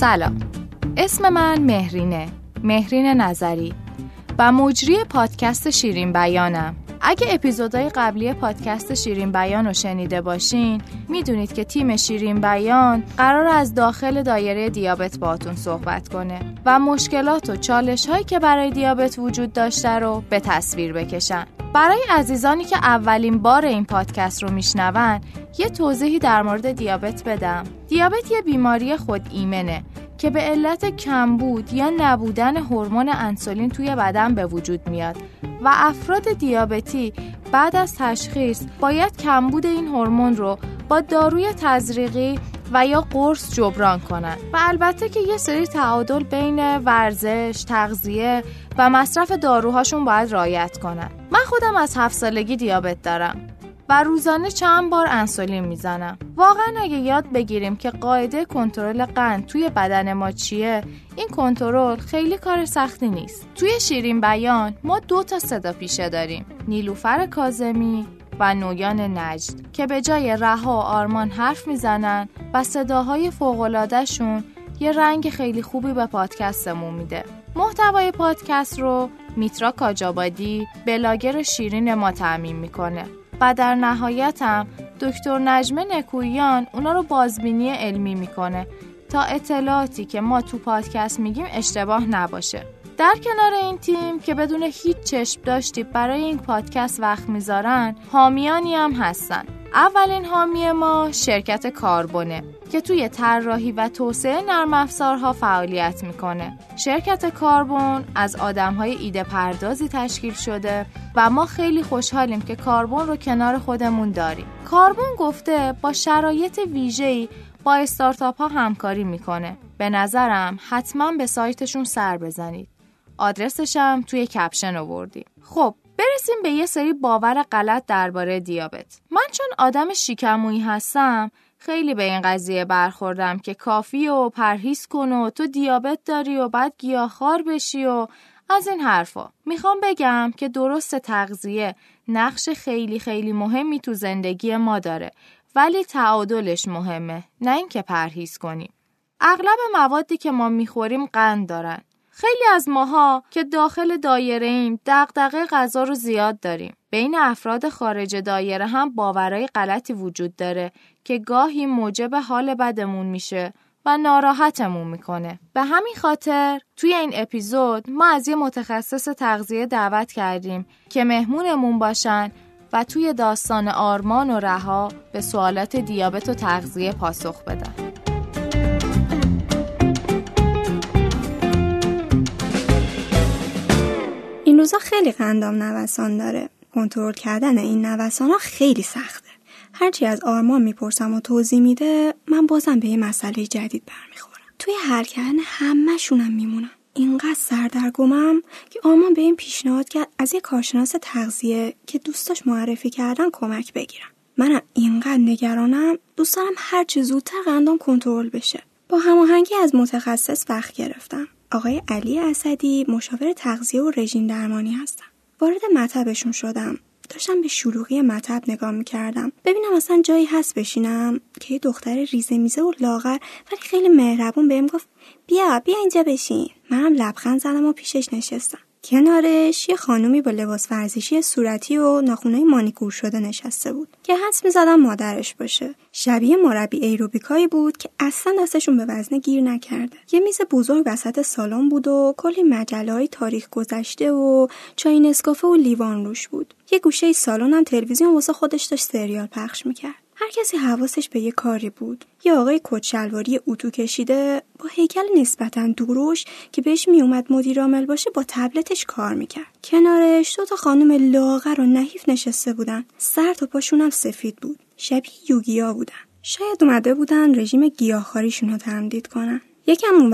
سلام. اسم من مهرینه مهرین نظری و مجری پادکست شیرین بیانم. اگه اپیزودهای قبلی پادکست شیرین بیان رو شنیده باشین می‌دونید که تیم شیرین بیان قرار از داخل دایره دیابت باتون صحبت کنه و مشکلات و چالش هایی که برای دیابت وجود داشته رو به تصویر بکشن. برای عزیزانی که اولین بار این پادکست رو میشنون یه توضیحی در مورد دیابت بدم. دیابت یه بیماری خود ایمنه که به علت کمبود یا نبودن هورمون انسولین توی بدن به وجود میاد و افراد دیابتی بعد از تشخیص باید کمبود این هورمون رو با داروی تزریقی و یا قرص جبران کنن. و البته که یه سری تعادل بین ورزش، تغذیه و مصرف داروهاشون باید رایت کنن. من خودم از هفت سالگی دیابت دارم و روزانه چند بار انسولین می‌زنم. واقعا اگه یاد بگیریم که قاعده کنترل قند توی بدن ما چیه این کنترل خیلی کار سختی نیست. توی شیرین بیان ما دو تا صدا پیشه داریم. نیلوفر کازمی و نویان نجد که به جای رها و آرمان حرف می‌زنن و صداهای فوقلادهشون یه رنگ خیلی خوبی به پادکستمون میده. محتوای پادکست رو میترا کاجابادی بلاگر شیرین ما تعمین می‌کنه و در نهایت هم دکتر نجمه نکویان اونا رو بازبینی علمی می‌کنه تا اطلاعاتی که ما تو پادکست میگیم اشتباه نباشه. در کنار این تیم که بدون هیچ چشم داشتی برای این پادکست وقت می‌ذارن حامیانی هم هستن اولین حامی ما شرکت کاربونه که توی طراحی و توسعه نرم افزارها فعالیت می‌کنه. شرکت کاربون از آدمهای ایده پردازی تشکیل شده و ما خیلی خوشحالیم که کاربون رو کنار خودمون داریم. کاربون گفته با شرایط ویژه‌ای با استارتاپ ها همکاری می‌کنه. به نظرم حتما به سایتشون سر بزنید. آدرسشم توی کپشن آوردیم. خب برسیم به یه سری باور غلط درباره دیابت. من چون آدم شیکمویی هستم خیلی به این قضیه برخوردم که کافی و پرهیز کن و تو دیابت داری و بعد گیاهخوار بشی و از این حرفا می‌خوام بگم که درست تغذیه نقش خیلی خیلی مهمی تو زندگی ما داره ولی تعادلش مهمه نه اینکه پرهیز کنیم اغلب موادی که ما می‌خوریم قند دارن خیلی از ماها که داخل دایره ایم دغدغه غذا رو زیاد داریم. بین افراد خارج دایره هم باورای غلطی وجود داره که گاهی موجب حال بدمون میشه و ناراحتمون می‌کنه. به همین خاطر توی این اپیزود ما از یه متخصص تغذیه دعوت کردیم که مهمونمون باشن و توی داستان آرمان و رها به سوالات دیابت و تغذیه پاسخ بدن. این روزا خیلی قندام نوسان داره. کنترل کردن این نوسان ها خیلی سخته. هرچی از آرمان می‌پرسم و توضیح میده من بازم به یه مسئله جدید برمیخورم. توی هر کردن همهشونم میمونم اینقدر سردرگمم که آرمان به این پیشنهاد کرد از یه کارشناس تغذیه که دوستاش معرفی کردن کمک بگیرم منم اینقدر نگرانم دوست دارم هرچی زودتر قندام کنترل بشه. با هماهنگی از متخصص وقت گرفتم. آقای علی اسدی مشاور تغذیه و رژیم درمانی هستم وارد مطبشون شدم. داشتم به شلوغی مطب نگاه می‌کردم. ببینم اصلا جایی هست بشینم که یه دختر ریزه میزه و لاغر ولی خیلی مهربون بهم گفت بیا بیا اینجا بشین. منم لبخند زدم و پیشش نشستم. کنارش یه خانومی با لباس ورزشی صورتی و ناخونای مانیکور شده نشسته بود که حس می‌زدم مادرش باشه. شبیه مربی ایروبیکایی بود که اصلا دستشون به وزنه گیر نکرده. یه میز بزرگ وسط سالن بود و کلی مجله های تاریخ گذشته و چای نسکافه و لیوان روش بود. یه گوشه سالن هم تلویزیون واسه خودش داشت سریال پخش می‌کرد. هر کسی حواسش به یه کاری بود. یه آقای کچلواری اتو کشیده با هیکل نسبتا دوروش که بهش میومد مدیر عامل باشه با تبلتش کار می‌کرد. کنارش دو تا خانم لاغر و نحیف نشسته بودن. سر تا پاشونم سفید بود. شبیه یوگیا بودن. شاید اومده بودن رژیم گیاهخواریشون رو تمدید کنن. یکم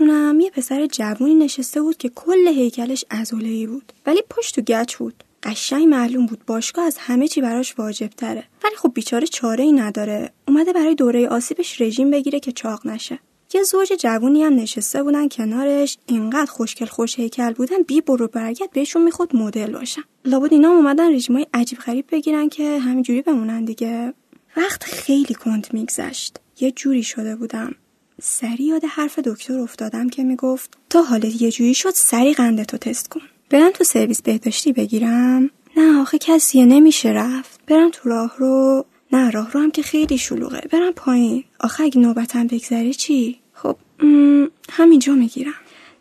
هم یه پسر جوونی نشسته بود که کل هیکلش ازولهی بود. ولی پشت و گچ بود. قشنگ معلوم بود باشگاه از همه چی براش واجب تره ولی خب بیچاره چاره ای نداره. اومده برای دوره آسیبش رژیم بگیره که چاق نشه. یه زوج جوونی هم نشسته بودن کنارش. اینقدر خوشگل خوش هیکل بودن بی برو برگرد بهشون می‌خواد مدل باشن. لابد اینا اومدن رژیمای عجیب غریب بگیرن که همینجوری بمونن دیگه. وقت خیلی کند میگذشت. یه جوری شده بودم. سری یاد حرف دکتر افتادم که می‌گفت تا حالت یه جوری شد سری قندتو تست کن. برم تو سرویس بهداشتی بگیرم؟ نه آخه کسیه نمیشه رفت. برم تو راه رو. نه راه رو هم که خیلی شلوغه. برم پایین. آخه اگه نوبتم بگذره چی؟ خب همینجا می‌گیرم.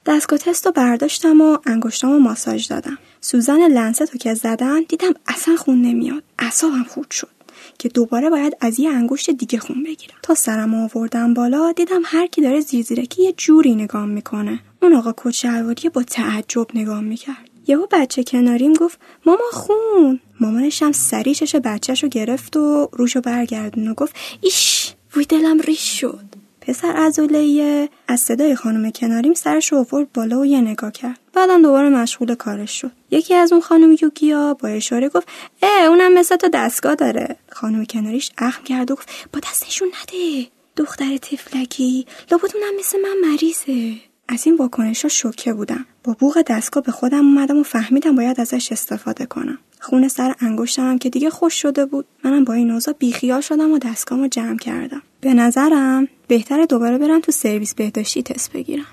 دستگاه تست رو برداشتم و انگشتامو ماساژ دادم. سوزن لنست رو که زدن دیدم اصلا خون نمیاد. اعصابم خورد شد که دوباره باید از یه انگشت دیگه خون بگیرم. تا سرم آوردم بالا دیدم هر کی داره زیر زیرکی یه جوری نگاه می‌کنه. اون آقا کچلواری با تعجب نگاه می‌کرد. یهو بچه کناریم گفت ماما خون. مامانش هم سری چش بچهش گرفت و روشو برگردون و گفت ایش وی دلم ریش شد. پسر ازولیه از صدای خانم کناریم سرش رو آورد بالا و یه نگاه کرد. بعدم دوباره مشغول کارش شد. یکی از اون خانم یوگیا با اشاره گفت اه اونم مثل تو دستگاه داره. خانم کناریش اخم کرد و گفت با دستشون نده. دختر تفلکی لابد اونم مثل من مریضه. از این واکنش ها شوکه بودم. با بوغ دستگاه به خودم اومدم و فهمیدم باید ازش استفاده کنم. خون سر انگشتم که دیگه خوش شده بود. منم با این اوضاع بیخیال شدم و دستگاهمو جمع کردم. به نظرم بهتره دوباره برم تو سرویس بهداشتی تست بگیرم.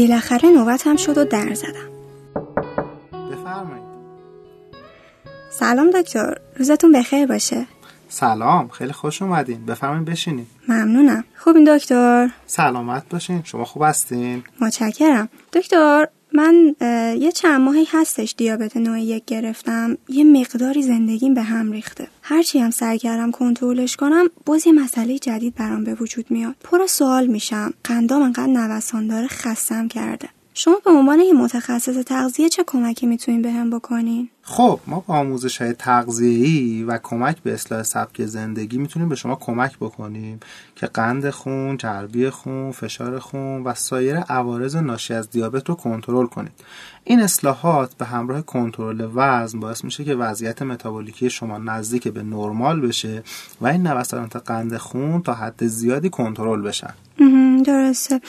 بالاخره نوبتم شد و در زدم. بفرمایید. سلام دکتر. روزتون بخیر باشه. سلام. خیلی خوش اومدین. بفرمایید بشینید ممنونم. خوب این دکتر؟ سلامت باشین. شما خوب هستین؟ متشکرم. دکتر من یه چند ماهی هستش دیابت نوع یک گرفتم. یه مقداری زندگیم به هم ریخته. هرچی هم سعی کردم کنترلش کنم باز یه مسئله جدید برام به وجود میاد. پر سوال میشم. قندام انقدر نوسان داره خستم کرده. شما به عنوان یه متخصص تغذیه چه کمکی می‌تونین بهم بکنین؟ خب ما با آموزش های تغذیه‌ای و کمک به اصلاح سبک زندگی می‌تونیم به شما کمک بکنیم که قند خون، چربی خون، فشار خون و سایر عوارض ناشی از دیابت رو کنترل کنید. این اصلاحات به همراه کنترل وزن باعث میشه که وضعیت متابولیکی شما نزدیک به نرمال بشه و این نوسانات قند خون تا حد زیادی کنترل بشن. درسته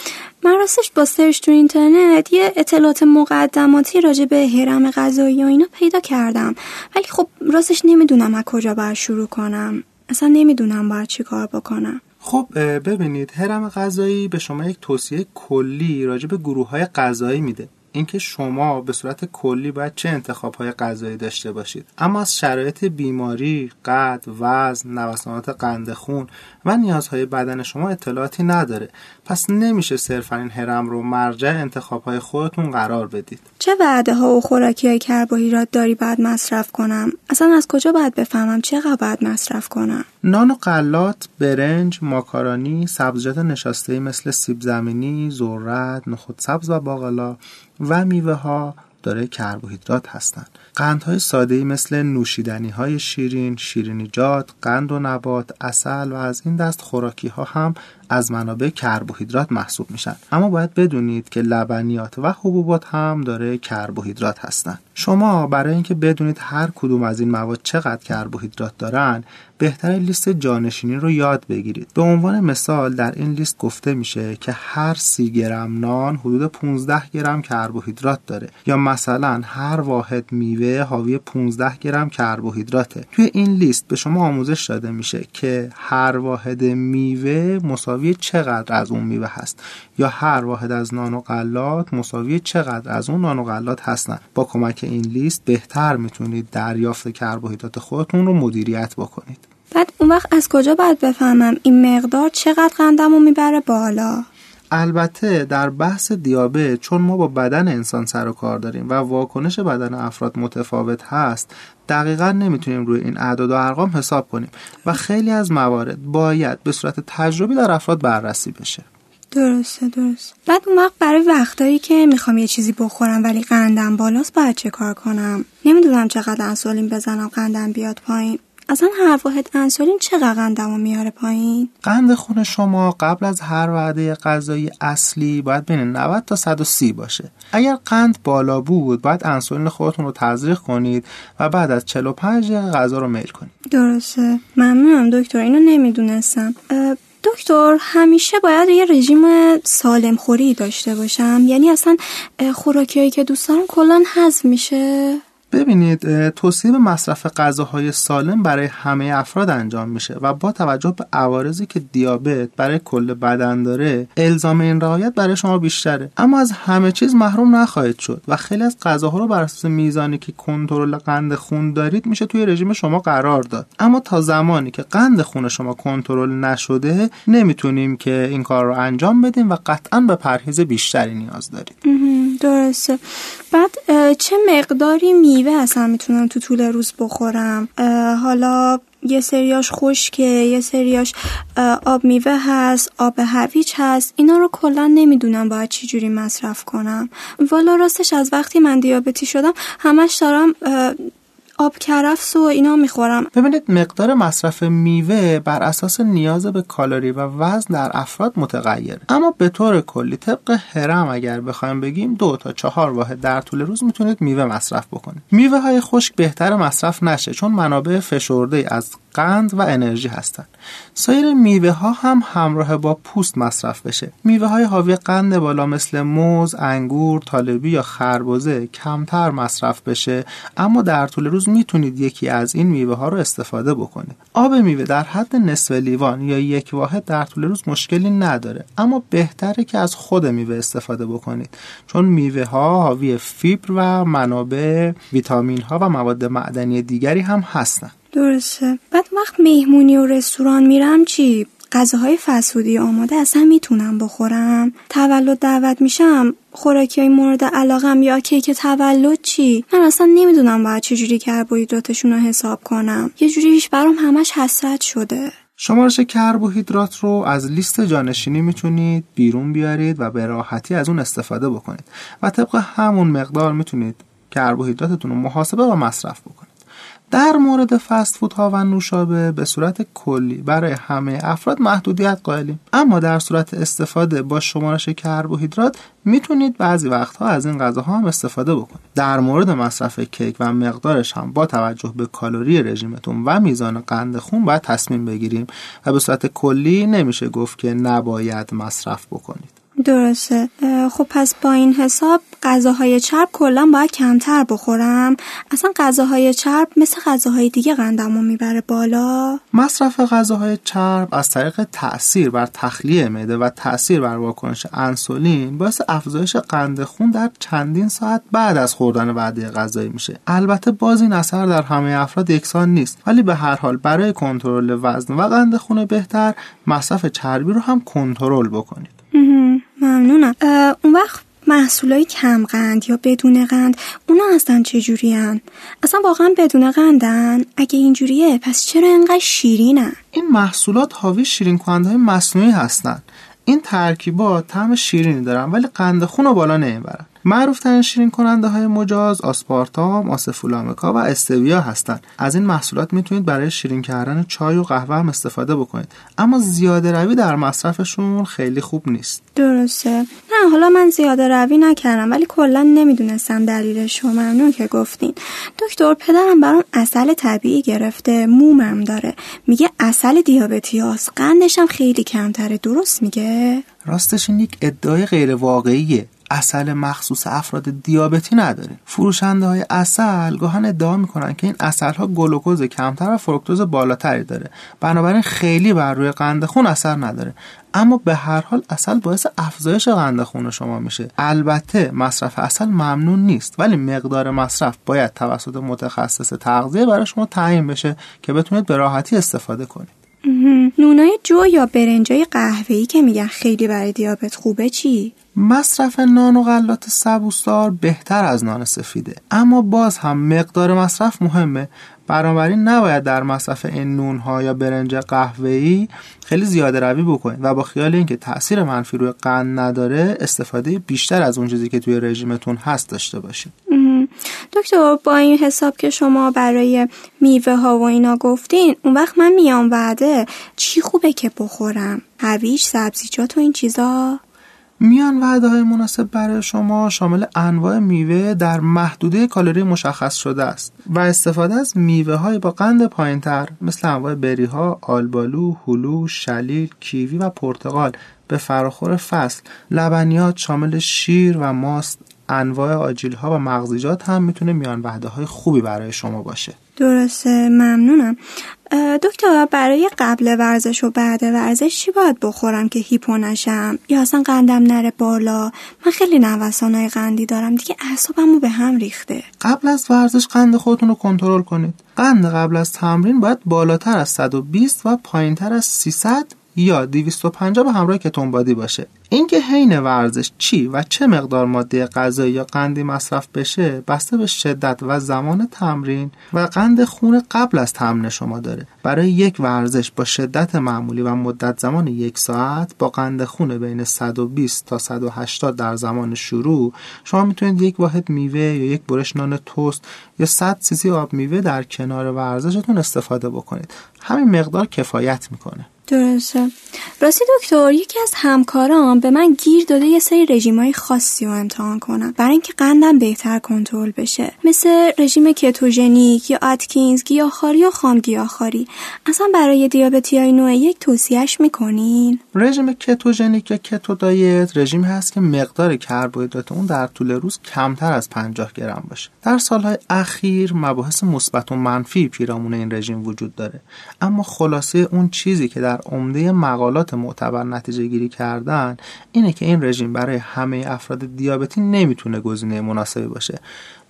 من راستش با سرچ تو اینترنت یه اطلاعات مقدماتی راجع به هرم غذایی و اینا پیدا کردم. ولی خب راستش نمی‌دونم از کجا باید شروع کنم. اصلا نمی‌دونم باید چی کار بکنم. خب ببینید هرم غذایی به شما یک توصیه کلی راجع به گروه های غذایی میده. اینکه شما به صورت کلی باید چه انتخاب های غذایی داشته باشید. اما از شرایط بیماری، قد، وزن، نوسانات قند خون و نیازهای بدن شما اطلاعاتی نداره. پس نمیشه صرفا این هرم رو مرجع انتخاب های خودتون قرار بدید. چه وعده ها و خوراکی های کربوهیدرات داری باید مصرف کنم؟ اصلا از کجا باید بفهمم چقدر باید مصرف کنم؟ نان و قلات برنج ماکارونی سبزیجات نشاسته مثل سیب زمینی ذرت نخود سبز و باقلا و میوه ها داره کربوهیدرات هستند. قندهای ساده مثل نوشیدنی های شیرین، شیرینیجات، قند و نبات، اصل و از این دست خوراکی ها هم از منابع کربوهیدرات محسوب میشن. اما باید بدونید که لبنیات و حبوبات هم داره کربوهیدرات هستند شما برای اینکه بدونید هر کدوم از این مواد چقدر کربوهیدرات دارن بهتر لیست جانشینی رو یاد بگیرید. به عنوان مثال در این لیست گفته میشه که هر سی گرم نان حدود 15 گرم کربوهیدرات داره. یا مثلا هر واحد میوه حاوی 15 گرم کربوهیدراته. توی این لیست به شما آموزش داده میشه که هر واحد میوه مساوی چقدر از اون میوه هست؟ یا هر واحد از نان و غلات مساوی چقدر از اون نان و غلات هستن؟ با کمک این لیست بهتر می‌تونید دریافت کربوهیدرات خودتون رو مدیریت بکنید. بعد اون وقت از کجا باید بفهمم این مقدار چقدر قندم می‌بره بالا؟ البته در بحث دیابت چون ما با بدن انسان سر و کار داریم و واکنش بدن افراد متفاوت هست دقیقا نمی‌تونیم روی این اعداد و ارقام حساب کنیم و خیلی از موارد باید به صورت تجربی در افراد بررسی بشه. درسته درست بعد اون وقت برای وقتایی که می‌خوام یه چیزی بخورم ولی قندم بالاست باید چه کار کنم؟ نمی‌دونم چقدر انسولین بزنم قندم بیاد پایین. اصلا هر واحد انسولین چقدر قندمو میاره پایین؟ قند خون شما قبل از هر وعده غذایی اصلی باید بین 90 تا 130 باشه. اگر قند بالا بود باید انسولین خودتون رو تزریق کنید و بعد از 45 دقیقه غذا رو میل کنید. درسته. ممنونم دکتر اینو نمی‌دونستم. دکتر همیشه باید یه رژیم سالم خوری داشته باشم؟ یعنی اصلا خوراکیایی که دوست دارم کلا حذف میشه؟ ببینید توصیه به مصرف غذاهای سالم برای همه افراد انجام میشه و با توجه به عوارضی که دیابت برای کل بدن داره الزام این رعایت برای شما بیشتره. اما از همه چیز محروم نخواهید شد و خیلی از غذاها رو بر اساس میزانی که کنترل قند خون دارید میشه توی رژیم شما قرار داد. اما تا زمانی که قند خون شما کنترل نشده نمی‌تونیم که این کار رو انجام بدیم و قطعا به پرهیز بیشتری نیاز دارید درسته. بعد چه مقداری میوه اصلا می‌تونم تو طول روز بخورم؟ حالا یه سریاش خشکه یه سریاش آب میوه هست آب هویج هست اینا رو کلا نمی‌دونم باید چی جوری مصرف کنم. والا راستش از وقتی من دیابتی شدم همش دارم آب کرفس و اینا می‌خورم. ببینید مقدار مصرف میوه بر اساس نیاز به کالری و وزن در افراد متغیر اما به طور کلی طبق هرم اگر بخوایم بگیم دو تا چهار واحد در طول روز می‌تونید میوه مصرف بکنید. میوه های خشک بهتر مصرف نشه چون منابع فشرده از قند و انرژی هستند. سایر میوه ها هم همراه با پوست مصرف بشه. میوه های حاوی قند بالا مثل موز، انگور، طالبی یا خربزه کمتر مصرف بشه اما در طول روز می‌تونید یکی از این میوه ها رو استفاده بکنید. آب میوه در حد نصف لیوان یا یک واحد در طول روز مشکلی نداره اما بهتره که از خود میوه استفاده بکنید چون میوه ها حاوی فیبر و منابع ویتامین ها و مواد معدنی دیگری هم هستند. درسته. بعد وقت مهمونی و رستوران میرم چی؟ غذاهای فسودی آماده اصلا می‌تونم بخورم. تولد دعوت میشم. خوراکی های مورد علاقم یا کیک تولد چی؟ من اصلا نمی‌دونم باید چجوری کربوهیدراتشون رو حساب کنم. یه جوریش برام همش حسرت شده. شمارش کربوهیدرات رو از لیست جانشینی می‌تونید بیرون بیارید و به راحتی از اون استفاده بکنید. و طبق همون مقدار می‌تونید کربوهیدراتتون رو محاسبه و مصرف بکنید. در مورد فست فود ها و نوشابه به صورت کلی برای همه افراد محدودیت قائلیم. اما در صورت استفاده با شمارش کربوهیدرات می‌تونید بعضی وقتها از این غذاها هم استفاده بکنید. در مورد مصرف کیک و مقدارش هم با توجه به کالری رژیمتون و میزان قند خون باید تصمیم بگیریم و به صورت کلی نمیشه گفت که نباید مصرف بکنید. درسته. خب پس با این حساب غذاهای چرب کلا باید کمتر بخورم. اصلا غذاهای چرب مثل غذاهای دیگه قندمو می‌بره بالا. مصرف غذاهای چرب از طریق تاثیر بر تخلیه معده و تاثیر بر واکنش انسولین باعث افزایش قند خون در چندین ساعت بعد از خوردن وعده غذایی میشه. البته باز این اثر در همه افراد یکسان نیست ولی به هر حال برای کنترل وزن و قند خون بهتر مصرف چربی رو هم کنترل بکنید. ممنونم اون وقت محصولای کم قند یا بدون قند اونا اصلا چجوری هن؟ اصلا واقعا بدون قندن؟ اگه اینجوریه پس چرا انقدر شیرینن؟ این محصولات حاوی شیرین کننده های مصنوعی هستن این ترکیبات طعم شیرینی دارن ولی قند خون رو بالا نمی‌برن معروف ترین شیرین کننده های مجاز آسپارتام، آسفولامکا و استویا هستند. از این محصولات می‌تونید برای شیرین کردن چای و قهوه هم استفاده بکنید. اما زیاده روی در مصرفشون خیلی خوب نیست. درسته. نه حالا من زیاده روی نکردم ولی کلا نمی‌دونستم دلیلش و ممنون که گفتین. دکتر پدرم برام اصل طبیعی گرفته، مومم داره. میگه اصل دیابتیاس، قندش هم خیلی کمتره. درست میگه؟ راستش این یک ادعای غیر واقعیه. اصل مخصوص افراد دیابتی نداره. فروشنده های اصل گاهن ادعا می‌کنن که این اصل ها گلوکوز کمتر و فرکتوز بالاتری داره. بنابراین خیلی بر روی قند خون اثر نداره. اما به هر حال اصل باعث افزایش قند خون شما میشه. البته مصرف اصل ممنون نیست ولی مقدار مصرف باید توسط متخصص تغذیه برای شما تعیین بشه که بتونید به راحتی استفاده کنید. نونای جو یا برنجای قهوه‌ای که میگن خیلی برای دیابت خوبه چی؟ مصرف نان و غلات سبوسدار بهتر از نان سفیده. اما باز هم مقدار مصرف مهمه. بنابراین نباید در مصرف این نون ها یا برنج قهوه‌ای خیلی زیاده روی بکنید و با خیال اینکه تاثیر منفی روی قند نداره استفاده بیشتر از اون چیزی که توی رژیمتون هست داشته باشید. دکتر با این حساب که شما برای میوه ها و اینا گفتین اون وقت من میام وعده چی خوبه که بخورم؟ هویج سبزیجات و این چیزا؟ میان وعده های مناسب برای شما شامل انواع میوه در محدوده کالری مشخص شده است و استفاده از میوه های با قند پایینتر مثل انواع بری ها، آلبالو، هلو، شلیل، کیوی و پرتقال به فراخور فصل لبنیات شامل شیر و ماست انواع آجیل ها و مغزیجات هم می‌تونه میان وحده های خوبی برای شما باشه. درسته ممنونم. دکتر برای قبل ورزش و بعد ورزش چی باید بخورم که هیپو نشم؟ یا اصلا قندم نره بالا؟ من خیلی های قندی دارم دیگه اعصابمو به هم ریخته. قبل از ورزش قند خودتون رو کنترل کنید. قند قبل از تمرین باید بالاتر از 120 و پایینتر از 300 یا 250 به همراه کتون بادی باشه. اینکه حین ورزش چی و چه مقدار ماده غذایی یا قندی مصرف بشه بسته به شدت و زمان تمرین و قند خون قبل از تمرین شما داره. برای یک ورزش با شدت معمولی و مدت زمان یک ساعت با قند خون بین 120 تا 180 در زمان شروع شما می‌تونید یک واحد میوه یا یک برش نان توست یا 100 سیسی آب میوه در کنار ورزشتون استفاده بکنید. همین مقدار کفایت می‌کنه. درسته. راستی دکتر یکی از همکاران به من گیر داده یه سری رژیم های خاصی رو امتحان کنم برای اینکه قندم بهتر کنترل بشه. مثل رژیم کتوژنیک یا اتکینز گیاهخواری یا خام گیاهخواری. اصلا برای دیابتی های نوع یک توصیهش می‌کنین؟ رژیم کتوژنیک یا کتو دایت رژیم هست که مقدار کربوهیدرات اون در طول روز کمتر از 50 گرم باشه. در سالهای اخیر مباحث مثبت و منفی پیرامون این رژیم وجود داره. اما خلاصه اون چیزی که در عمده مقالات معتبر نتیجه گیری کردن اینه که این رژیم برای همه افراد دیابتی نمی‌تونه گزینه مناسبی باشه.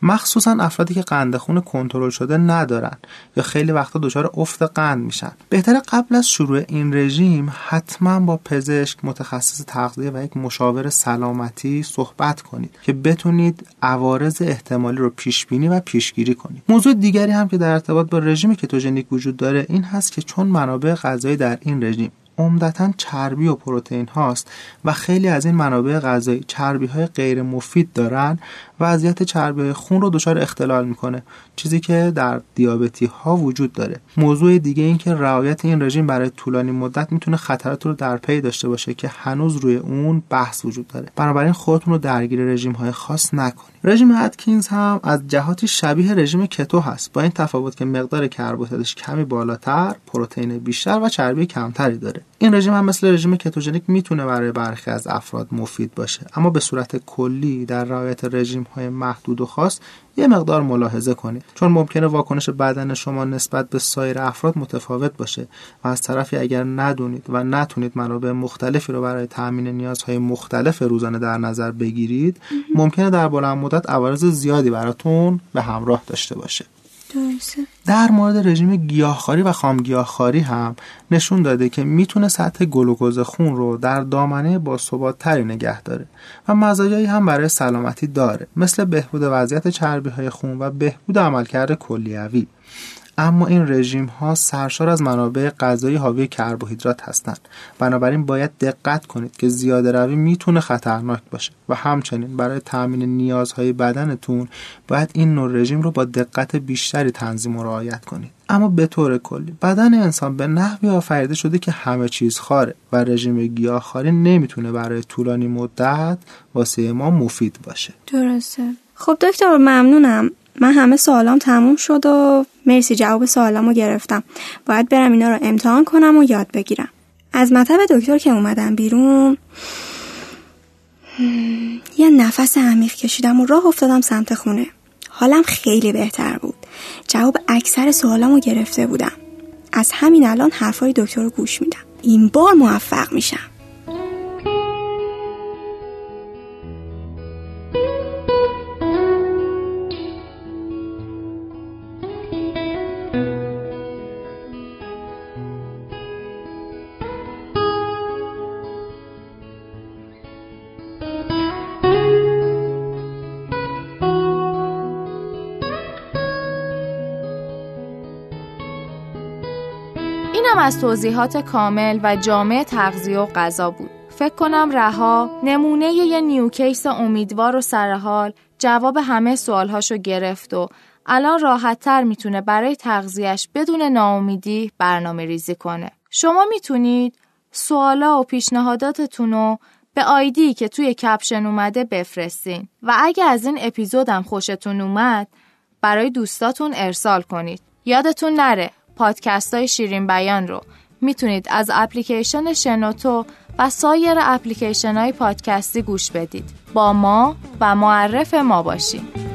مخصوصا افرادی که قند خون کنترل شده ندارن یا خیلی وقتا دچار افت قند میشن. بهتره قبل از شروع این رژیم حتما با پزشک متخصص تغذیه و یک مشاور سلامتی صحبت کنید که بتونید عوارض احتمالی رو پیش بینی و پیشگیری کنید. موضوع دیگری هم که در ارتباط با رژیم کتوژنیک وجود داره این هست که چون منابع غذایی در این رژیم عمدتا چربی و پروتئین هاست و خیلی از این منابع غذایی چربی های غیر مفید دارن وضعیت چربی خون رو دچار اختلال می‌کنه چیزی که در دیابتی ها وجود داره. موضوع دیگه این که رعایت این رژیم برای طولانی مدت می‌تونه خطرات رو در پی داشته باشه که هنوز روی اون بحث وجود داره. بنابراین خودتون رو درگیر رژیم های خاص نکنید. رژیم اتکینز هم از جهاتی شبیه رژیم کتو هست. با این تفاوت که مقدار کربوهیدراتش کمی بالاتر پروتئین بیشتر و چربی کمتری داره. این رژیم هم مثل رژیم کتوژنیک می‌تونه برای برخی از افراد مفید باشه. اما به صورت کلی در رعایت رژیم های محدود و خاص یه مقدار ملاحظه کنید. چون ممکنه واکنش بدن شما نسبت به سایر افراد متفاوت باشه و از طرفی اگر ندونید و نتونید منابع مختلفی رو برای تامین نیازهای مختلف روزانه در نظر بگیرید ممکنه در بلند مدت عوارض زیادی براتون به همراه داشته باشه. در مورد رژیم گیاهخواری و خامگیاهخواری هم نشون داده که می‌تونه سطح گلوکوز خون رو در دامنه با ثبات تری نگه داره و مزایایی هم برای سلامتی داره مثل بهبود وضعیت چربی های خون و بهبود عملکرد کلیوی. اما این رژیم ها سرشار از منابع غذایی حاوی کربوهیدرات هستند. بنابراین باید دقت کنید که زیاده روی می‌تونه خطرناک باشه و همچنین برای تامین نیازهای بدنتون باید این نوع رژیم رو با دقت بیشتری تنظیم و رعایت کنید. اما به طور کلی بدن انسان به نحوی آفریده شده که همه چیز خاره و رژیم گیاهخواری نمی‌تونه برای طولانی مدت واسه ما مفید باشه. درسته. خب دکتر ممنونم. من همه سوالام تموم شد و مرسی جواب سوالامو گرفتم. باید برم اینا رو امتحان کنم و یاد بگیرم. از مطب دکتر که اومدم بیرون یه نفس عمیق کشیدم و راه افتادم سمت خونه. حالم خیلی بهتر بود. جواب اکثر سوالامو گرفته بودم. از همین الان حرفای دکتر رو گوش میدم. این بار موفق میشم. از توضیحات کامل و جامع تغذیه و غذا بود. فکر کنم رها نمونه یه نیوکیس امیدوار و سرحال جواب همه سوالهاشو گرفت و الان راحت تر می‌تونه برای تغذیهش بدون ناامیدی برنامه ریزی کنه. شما می‌تونید سوالا و پیشنهاداتتون رو به آیدی که توی کپشن اومده بفرستین و اگه از این اپیزودم خوشتون اومد برای دوستاتون ارسال کنید. یادتون نره پادکست های شیرین بیان رو می‌تونید از اپلیکیشن شنوتو و سایر اپلیکیشن های پادکستی گوش بدید. با ما و معرف ما باشید.